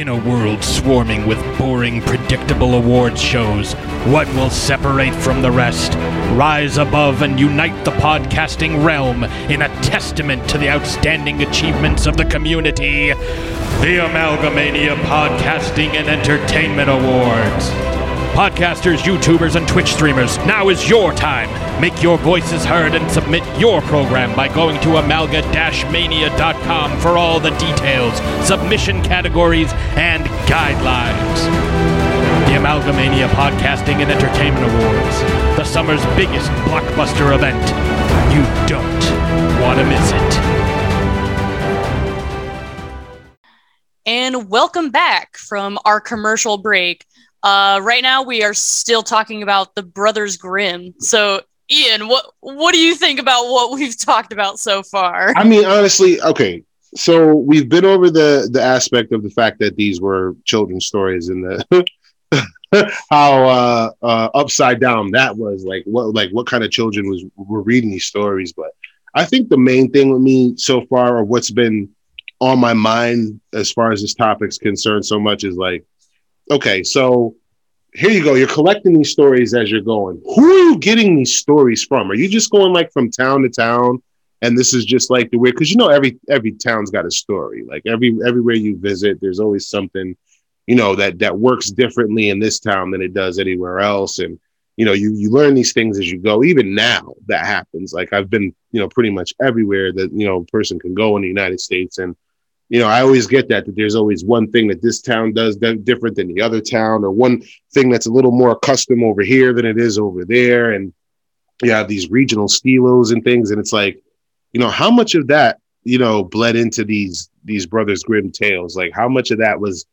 In a world swarming with boring, predictable awards shows, what will separate from the rest? Rise above and unite the podcasting realm in a testament to the outstanding achievements of the community. The Amalgamania Podcasting and Entertainment Awards. Podcasters, YouTubers, and Twitch streamers, now is your time. Make your voices heard and submit your program by going to amalga-mania.com for all the details, submission categories, and guidelines. The Amalgamania Podcasting and Entertainment Awards, the summer's biggest blockbuster event. You don't want to miss it. And welcome back from our commercial break. Uh, right now, we are still talking about the Brothers Grimm. So, Ian, what what do you think about what we've talked about so far? I mean, honestly, okay. So we've been over the the aspect of the fact that these were children's stories and the how uh, uh, upside down that was. Like what like what kind of children was were reading these stories. But I think the main thing with me so far, or what's been on my mind as far as this topic's concerned, so much is like okay, so here you go. You're collecting these stories as you're going. Who are you getting these stories from? Are you just going like from town to town? And this is just like the way, because you know every every town's got a story. Like every everywhere you visit, there's always something you know that that works differently in this town than it does anywhere else. And you know you you learn these things as you go. Even now that happens. Like i've been you know pretty much everywhere that you know a person can go in the united states. And you know i always get that that there's always one thing that this town does different than the other town or one thing that's a little more custom over here than it is over there. And you have these regional stilos and things. And it's like you know how much of that you know bled into these these brothers grimm tales? Like how much of that was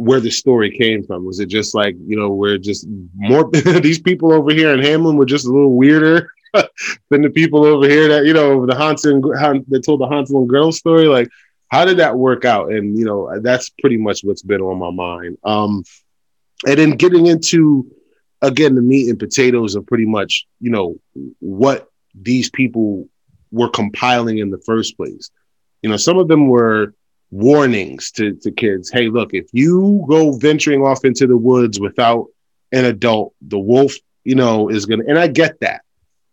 where the story came from. Was it just like you know we're just more these people over here in hamelin were just a little weirder than the people over here that you know the hansel that told the hansel and gretel story? Like how did that work out? And you know that's pretty much what's been on my mind. Um and then getting into again the meat and potatoes of pretty much you know what these people were compiling in the first place. You know some of them were warnings to, to kids. Hey look if you go venturing off into the woods without an adult the wolf you know is gonna and i get that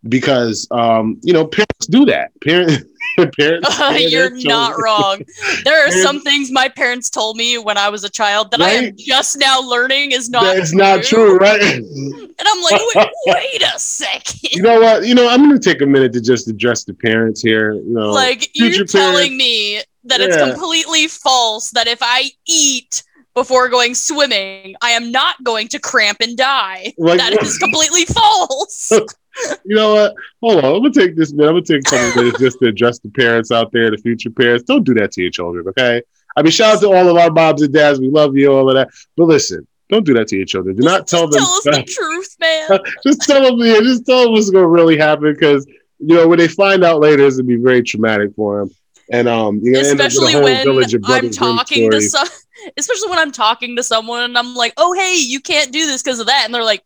because um you know parents do that. Parents parents Uh, you're not wrong. There are some things my parents told me when I was a child that I am just now learning is not that's not true. right? And I'm like, wait, wait a second. you know what? You know i'm gonna take a minute to just address the parents here you know like you're telling parents- me that it's completely false that if I eat before going swimming, I am not going to cramp and die. Like- that is completely false. you know what? Hold on. I'm gonna take this minute. I'm gonna take a couple minutes just to address the parents out there, the future parents. Don't do that to your children, okay? I mean, shout out to all of our moms and dads. We love you, all of that. But listen, don't do that to your children. Do not tell them. Tell us the truth, man. just tell them, yeah, just tell them what's gonna really happen because you know when they find out later, it's gonna be very traumatic for them. And um, you're gonna especially end up with a whole when I'm talking to some, especially when I'm talking to someone and I'm like, "Oh, hey, you can't do this because of that, and they're like,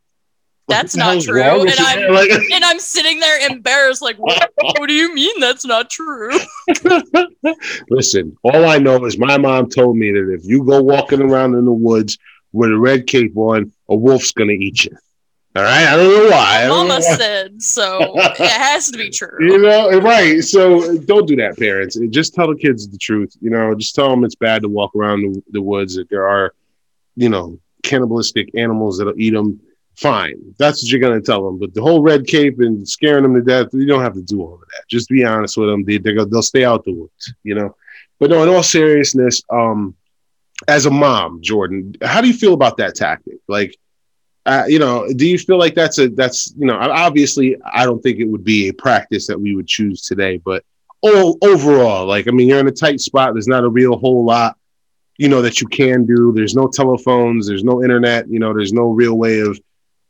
"That's not true," and? I'm Like- and I'm sitting there embarrassed, like, "What, what do you mean that's not true?" Listen, all I know is my mom told me that if you go walking around in the woods with a red cape on, a wolf's gonna eat you. All right, I don't know why. Don't know Mama why. said so. It has to be true. You know, right? So don't do that, parents. Just tell the kids the truth. You know, just tell them it's bad to walk around the, the woods. That there are, you know, cannibalistic animals that'll eat them. Fine, that's what you're gonna tell them. But the whole red cape and scaring them to death, you don't have to do all of that. Just be honest with them. They, they'll stay out the woods. You know. But no, in all seriousness, um, as a mom, Jordan, how do you feel about that tactic? Like, uh, you know, do you feel like that's a that's you know obviously I don't think it would be a practice that we would choose today, but o- overall, like I mean, you're in a tight spot. There's not a real whole lot, you know, that you can do. There's no telephones. There's no internet. You know, there's no real way of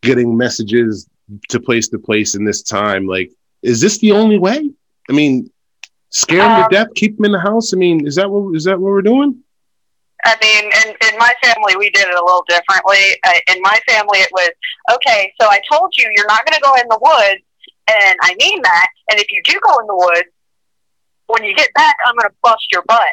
getting messages to place to place in this time. Like, is this the only way? I mean, scare them Um, to death, keep them in the house. I mean, is that what is that what we're doing? I mean, in, in my family, we did it a little differently. Uh, in my family, it was okay. So I told you you're not going to go in the woods, and I mean that. And if you do go in the woods, when you get back, I'm going to bust your butt.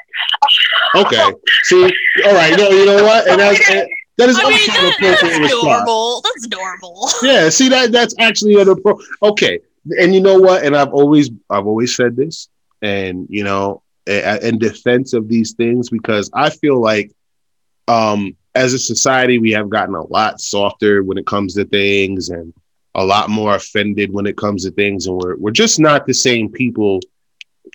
Okay, see, all right, no, you know what, and that's. And, that is I mean, that, appropriate that's response. normal. That's normal. Yeah, see that that's actually an appro- okay. And you know what? And I've always I've always said this, and you know, a- in defense of these things, because I feel like, um, as a society, we have gotten a lot softer when it comes to things, and a lot more offended when it comes to things, and we're we're just not the same people.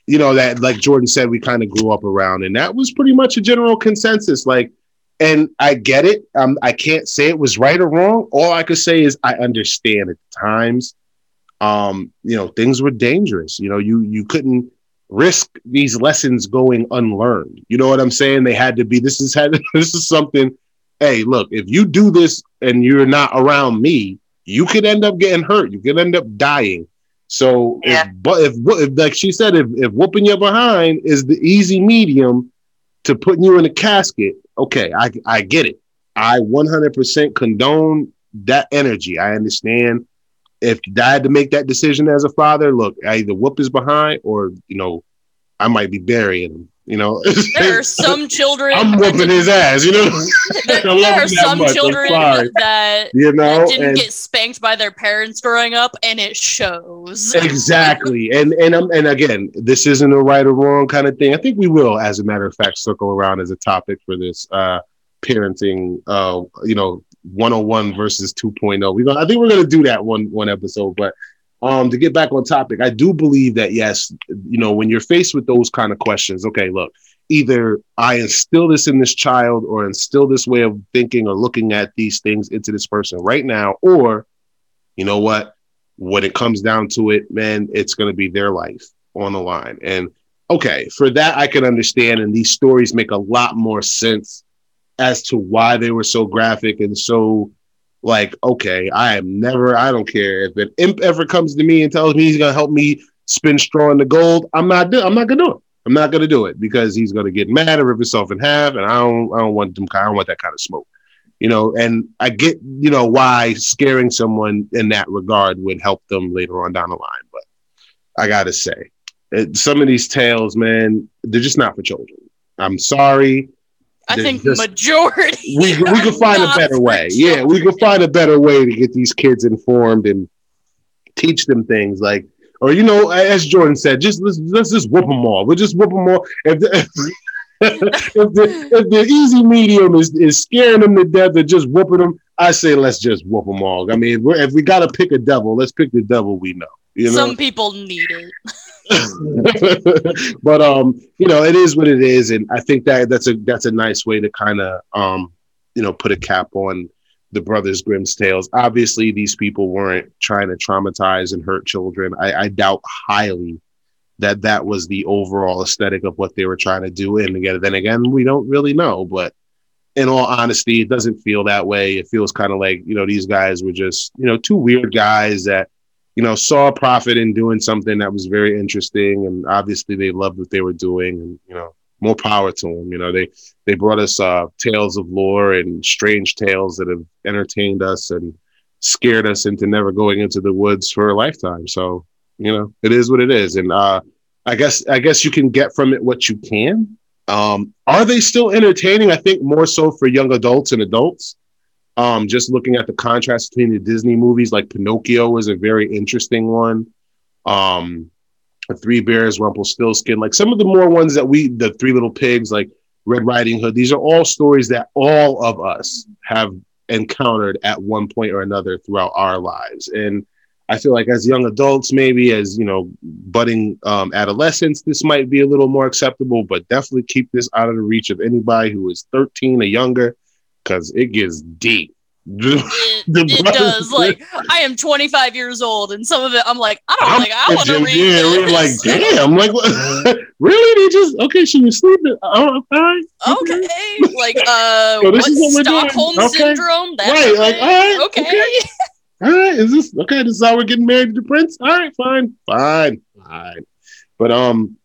You know that, like Jordan said, we kind of grew up around, and that was pretty much a general consensus. Like and I get it. Um, I can't say it was right or wrong. All I could say is I understand at times. Um, you know, things were dangerous. You know, you you couldn't risk these lessons going unlearned. You know what I'm saying? They had to be. This is had. This is something. Hey, look, if you do this and you're not around me, you could end up getting hurt. You could end up dying. So, Yeah. if, but if, if like she said, if, if whooping you behind is the easy medium to putting you in a casket, okay, I I get it. I 100% condone that energy. I understand. If I had to make that decision as a father, look, I either whoop his behind or you know, I might be burying him. You know, There are some children. I'm whooping his ass. You know, There, there are some much. Children that, you know, that didn't and- get spanked by their parents growing up, and it shows. exactly and and um, and again this isn't a right or wrong kind of thing i think we will as a matter of fact circle around as a topic for this uh parenting, uh, you know, 101 versus 2.0. We gonna, I think we're gonna do that one one episode. But um, to get back on topic, I do believe that yes, you know, when you're faced with those kind of questions, okay, look, either I instill this in this child or instill this way of thinking or looking at these things into this person right now, or you know what, when it comes down to it, man, it's gonna be their life on the line. And okay, for that I can understand, and these stories make a lot more sense as to why they were so graphic and so like, okay, I am never, I don't care if an imp ever comes to me and tells me he's gonna help me spin straw in the gold. I'm not, do- I'm not gonna do it. I'm not gonna do it because he's gonna get mad and rip himself in half, and I don't, I don't want them, I don't want that kind of smoke, you know. And I get, you know, why scaring someone in that regard would help them later on down the line. But I gotta say, some of these tales, man, they're just not for children. I'm sorry. I think just- majority. we, we could find a better way. Yeah, we could find a better way to get these kids informed and teach them things like, or you know, as Jordan said, just let's, let's just whoop them all. We'll just whoop them all. If the, if the, if the easy medium is, is scaring them to death or just whooping them, I say let's just whoop them all. I mean, if, we're, if we got to pick a devil, let's pick the devil we know. You know, Some people need it. but um, you know, it is what it is, and I think that that's a that's a nice way to kind of um, you know, put a cap on the Brothers Grimm's tales. Obviously, these people weren't trying to traumatize and hurt children. I, I doubt highly that that was the overall aesthetic of what they were trying to do. And again, then again, we don't really know, but in all honesty, it doesn't feel that way. It feels kind of like you know these guys were just you know two weird guys that you know, saw profit in doing something that was very interesting, and obviously they loved what they were doing, and you know, more power to them. You know, they they brought us uh, tales of lore and strange tales that have entertained us and scared us into never going into the woods for a lifetime. So you know, it is what it is, and uh, I guess I guess you can get from it what you can. Um, are they still entertaining? I think more so for young adults and adults. Um, just looking at the contrast between the Disney movies, like Pinocchio was a very interesting one. Um, Three Bears, Rumpelstiltskin, like some of the more ones that we, the Three Little Pigs, like Red Riding Hood. These are all stories that all of us have encountered at one point or another throughout our lives, and I feel like as young adults, maybe as you know, budding um, adolescents, this might be a little more acceptable, but definitely keep this out of the reach of anybody who is 13 or younger, because it gets deep. It, it does. Like I am 25 years old, and some of it I'm like, I don't I'm think I want to read yeah, this. we're like, damn, like, what? really? They just okay? She was sleeping. Oh, all right. Okay, like uh, So this is what. Stockholm Okay. syndrome? That Right, like, all right, okay. okay. All right, is this okay? This is how we're getting married to the prince. All right, fine, fine, fine. But um,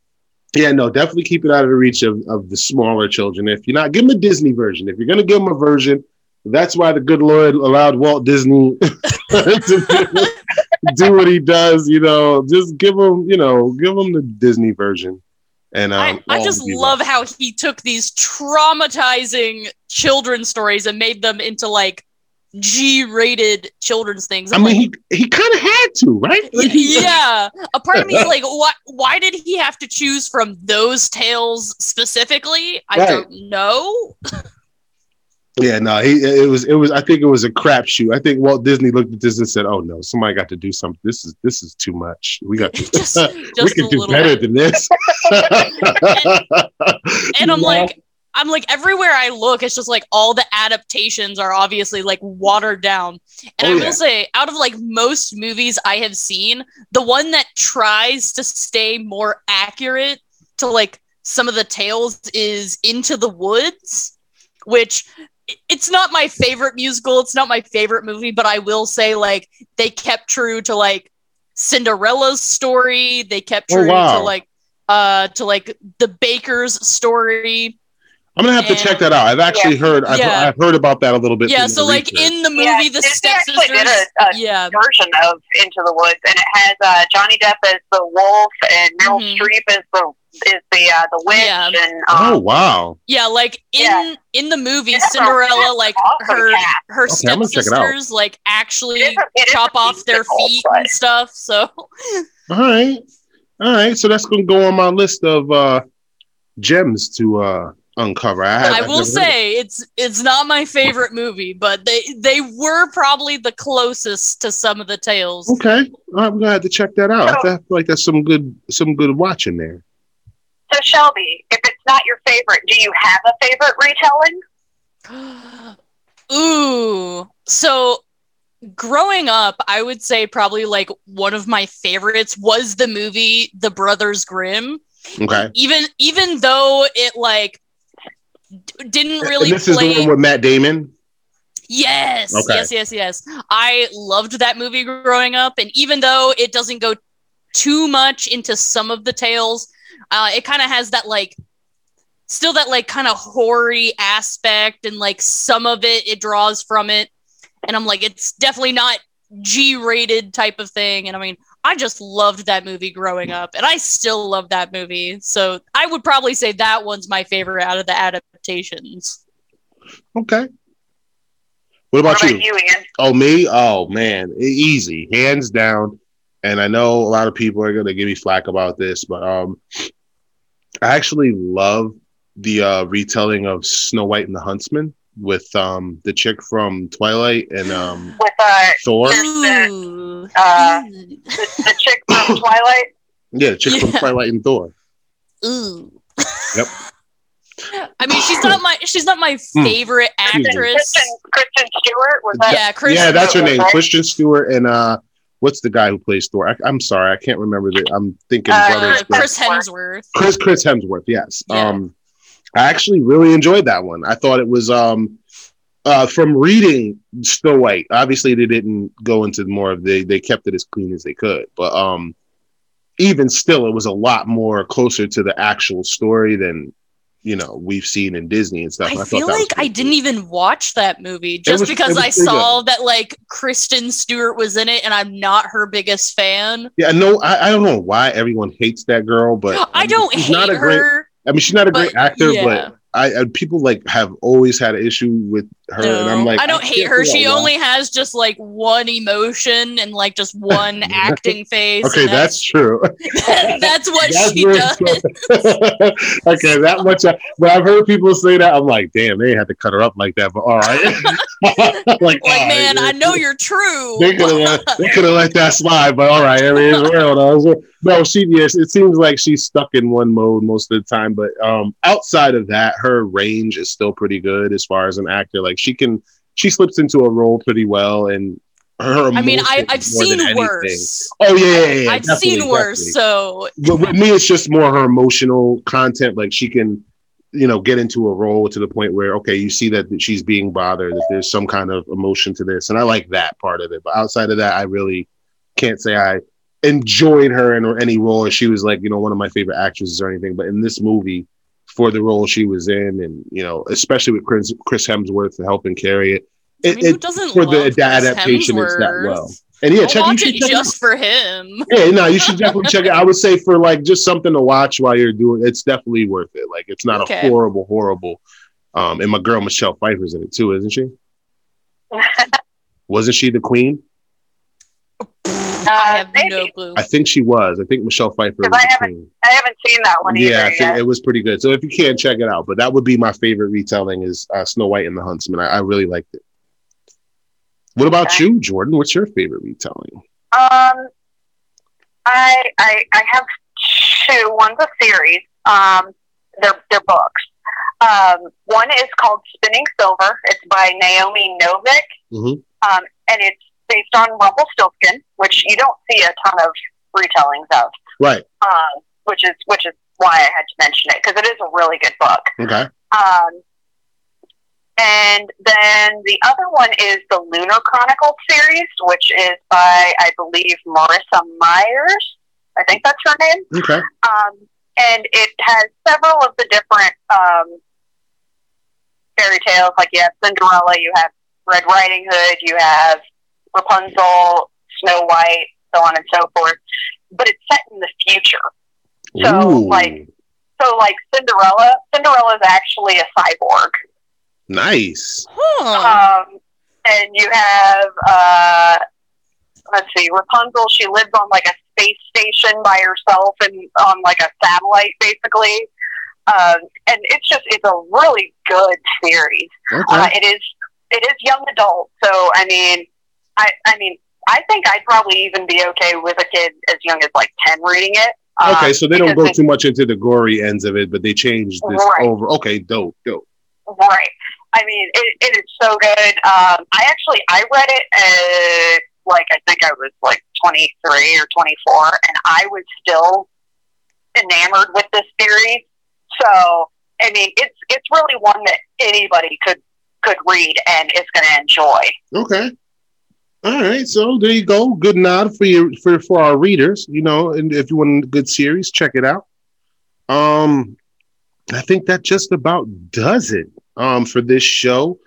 yeah, no, definitely keep it out of the reach of, of the smaller children. If you're not, give them a Disney version. If you're gonna give them a version, that's why the good Lord allowed Walt Disney to do, do what he does. You know, just give him, you know, give him the Disney version. And um, I, I just love how he took these traumatizing children stories and made them into like G-rated children's things. I I'm mean, like, he he kind of had to, right? Like, yeah. A part of me is like, why? Why did he have to choose from those tales specifically? I Right. don't know. Yeah, no, he it was it was I think it was a crapshoot. I think Walt Disney looked at this and said, "Oh no, somebody got to do something. This is this is too much. We got to Just, we just a can do better bit. than this." and I'm You know? like, I'm like, everywhere I look, it's just like all the adaptations are obviously like watered down. And Oh, I yeah. will say, out of like most movies I have seen, the one that tries to stay more accurate to like some of the tales is Into the Woods, which it's not my favorite musical. It's not my favorite movie, but I will say like they kept true to like Cinderella's story. They kept Oh, true wow. to like uh to like the baker's story. I'm gonna have to check that out. I've actually heard I've, Yeah. I've heard about that a little bit. Yeah, in so the like research. in the movie, Yeah, the Disney actually did stepsisters. a- a yeah, version of Into the Woods, and it has uh, Johnny Depp as the wolf and Meryl Mhm. Streep as the is the uh, the witch, Yeah. and oh um, wow, yeah, like in Yeah. in the movie, It has a- Cinderella, like awesome her cast. her Okay, I'm gonna check it out. stepsisters, like actually It is a- chop off their feet but- and stuff. So all right, all right. So that's gonna go on my list of uh gems to uh uncover. I, have, I will never it. say it's it's not my favorite movie, but they they were probably the closest to some of the tales. Okay, I'm gonna have to check that out. I feel like that's some good some good watching there. So Shelby, if it's not your favorite, do you have a favorite retelling? Ooh. So growing up, I would say probably like one of my favorites was the movie The Brothers Grimm. Okay, Even even though it like d- didn't really and this is the one with Matt Damon. Yes, Okay. yes, yes, yes. I loved that movie growing up, and even though it doesn't go too much into some of the tales, uh, it kind of has that like, still that like kind of hoary aspect, and like some of it it draws from it, and I'm like, it's definitely not G-rated type of thing, and I mean. I just loved that movie growing up, and I still love that movie. So I would probably say that one's my favorite out of the adaptations. Okay. What about what you? about you, Ian? Oh, me? Oh, man. Easy. Hands down. And I know a lot of people are going to give me flack about this, but um, I actually love the uh, retelling of Snow White and the Huntsman with um, the chick from Twilight and um, With uh, Thor. Ooh. Uh, the, the chick from Twilight. Yeah, the chick from Twilight and Thor. Ooh. Yep. I mean, she's not my she's not my Hmm. favorite Excuse actress. Kristen, Kristen Stewart was that? Yeah, Chris. yeah, that's her name. Right? Kristen Stewart and uh, what's the guy who plays Thor? I, I'm sorry, I can't remember the. I'm thinking Uh, brothers. Chris Hemsworth. Chris Chris Hemsworth, yes. Yeah. Um I actually really enjoyed that one. I thought it was um uh from reading Snow White. Obviously they didn't go into more of the they kept it as clean as they could. But um even still it was a lot more closer to the actual story than you know we've seen in Disney and stuff. I thought feel like I didn't even watch that movie just was- because I saw that like Kristen Stewart was in it, and I'm not her biggest fan. Yeah, no, I, I don't know why everyone hates that girl, but I don't she's hate not a great her. I mean, she's not a great actor, yeah. but I, I people like have always had an issue with her, and I'm like, I don't can't hate her. She only has just like one emotion and like just one acting face. Okay, that's true. that's what That's she does. okay, that much. Uh, I, but I've heard people say that. I'm like, damn, they had to cut her up like that. But all right, like, Like, all right, man, yeah. I know you're true. They could have let, uh, they could have let that slide, but all right. I mean, it's real. though. No, she yes, it seems like she's stuck in one mode most of the time. But um, outside of that, her range is still pretty good as far as an actor. Like she can, she slips into a role pretty well, and her. I mean, I I've seen worse. Oh yeah, yeah, yeah. I've definitely, seen worse. definitely. So but with me, it's just more her emotional content. Like she can, you know, get into a role to the point where okay, you see that she's being bothered, that there's some kind of emotion to this, and I like that part of it. But outside of that, I really can't say I enjoyed her in any role. Or she was like, you know, one of my favorite actresses or anything. But in this movie, for the role she was in, and you know, especially with Chris, Chris Hemsworth helping carry it, I it, mean, who it doesn't for love the Chris adaptation, it's that well. and yeah, I'll check, you watch should it check it just for him. Yeah, no, you should definitely check it. I would say for like just something to watch while you're doing it's definitely worth it. Like it's not Okay. a horrible, horrible. Um, and my girl Michelle Pfeiffer's in it too, isn't she? Wasn't she the queen? I have Uh, maybe. no clue. I think she was. I think Michelle Pfeiffer was Because I haven't. I haven't seen that one either Yeah, I think yet. it was pretty good. So if you can't check it out, but that would be my favorite retelling is uh, Snow White and the Huntsman. I, I really liked it. What about you, Jordan? What's your favorite retelling? Um, I I I have two. One's a series. Um, they're they're books. Um, one is called Spinning Silver. It's by Naomi Novik, Mhm. um, and it's based on Rumpelstiltskin, which you don't see a ton of retellings of. Right. Um, which is which is why I had to mention it because it is a really good book. Okay. Um, and then the other one is the Lunar Chronicles series, which is by, I believe, Marissa Myers. I think that's her name. Okay. Um, and it has several of the different um, fairy tales. Like you have Cinderella, you have Red Riding Hood, you have Rapunzel, Snow White, so on and so forth. But it's set in the future. So, Ooh, like- So, like Cinderella, Cinderella is actually a cyborg. nice. Huh. Um, and you have, uh, let's see, Rapunzel. She lives on like a space station by herself and on like a satellite, basically. um, and it's just it's a really good series. Okay. Uh, it is it is young adult, so I mean, I I mean, I think I'd probably even be okay with a kid as young as like ten reading it. um, okay, so they don't go too much into the gory ends of it, but they changed this Right. over. Okay, dope, dope. Right. I mean, it, it is so good. Um, I actually I read it uh, like I think I was like 23 or 24, and I was still enamored with this series. So I mean, it's it's really one that anybody could could read and is going to enjoy. Okay. All right, so there you go. Good nod for your for for our readers. You know, and if you want a good series, check it out. Um, I think that just about does it. Um, for this show,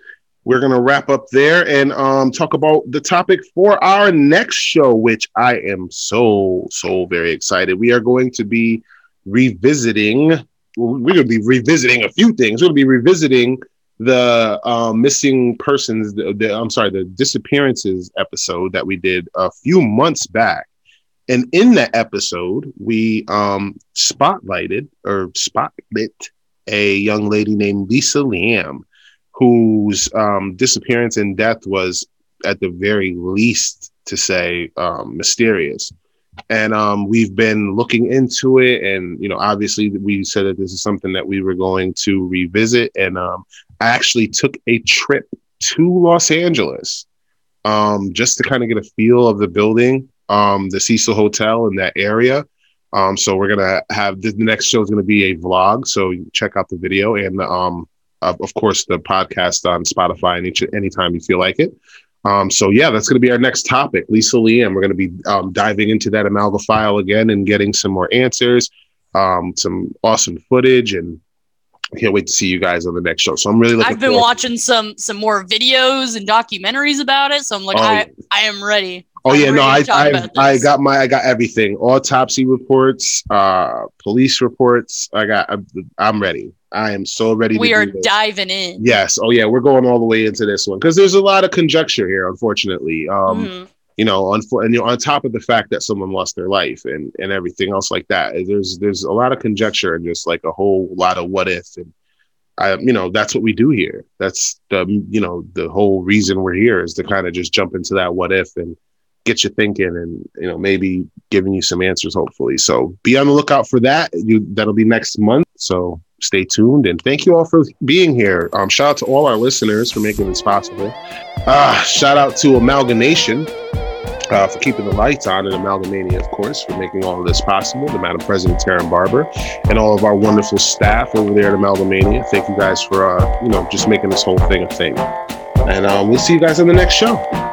we're gonna wrap up there and um talk about the topic for our next show, which I am so so very excited. We are going to be revisiting. We're gonna be revisiting a few things. We're gonna be revisiting the uh, missing persons, the, the, I'm sorry, the disappearances episode that we did a few months back. And in that episode, we um, spotlighted or spotlit a young lady named Lisa Lam, whose um, disappearance and death was, at the very least, to say um, mysterious. And um, we've been looking into it, and you know, obviously, we said that this is something that we were going to revisit. And um, I actually took a trip to Los Angeles um, just to kind of get a feel of the building, um, the Cecil Hotel in that area. Um, so we're gonna have the next show is gonna be a vlog. So check out the video and um, of, of course the podcast on Spotify any anytime you feel like it. Um, so yeah, that's gonna be our next topic, Lisa Lee, and we're gonna be um, diving into that Amalga file again and getting some more answers, um, some awesome footage, and I can't wait to see you guys on the next show. So I'm really looking. I've been watching some some more videos and documentaries about it, so I'm like, Oh. I I am ready. Oh I'm yeah, no, I to I, I got my I got everything. Autopsy reports, uh police reports. I got I'm, I'm ready. I am so ready We to are diving in. Yes. Oh yeah, we're going all the way into this one because there's a lot of conjecture here unfortunately. Um Mhm. you know, unfor- and you know, on top of the fact that someone lost their life and and everything else like that, there's there's a lot of conjecture and just like a whole lot of what if and I you know that's what we do here. That's the you know the whole reason we're here is to kind of just jump into that what if and get you thinking and you know maybe giving you some answers hopefully. So be on the lookout for that. You that'll be next month. So stay tuned and thank you all for being here. Um, shout out to all our listeners for making this possible. Uh, shout out to Amalgamation uh, for keeping the lights on, and Amalgamania, of course, for making all of this possible. The Madam President Taryn Barber, and all of our wonderful staff over there at Amalgamania. Thank you guys for uh, you know just making this whole thing a thing. And uh, we'll see you guys on the next show.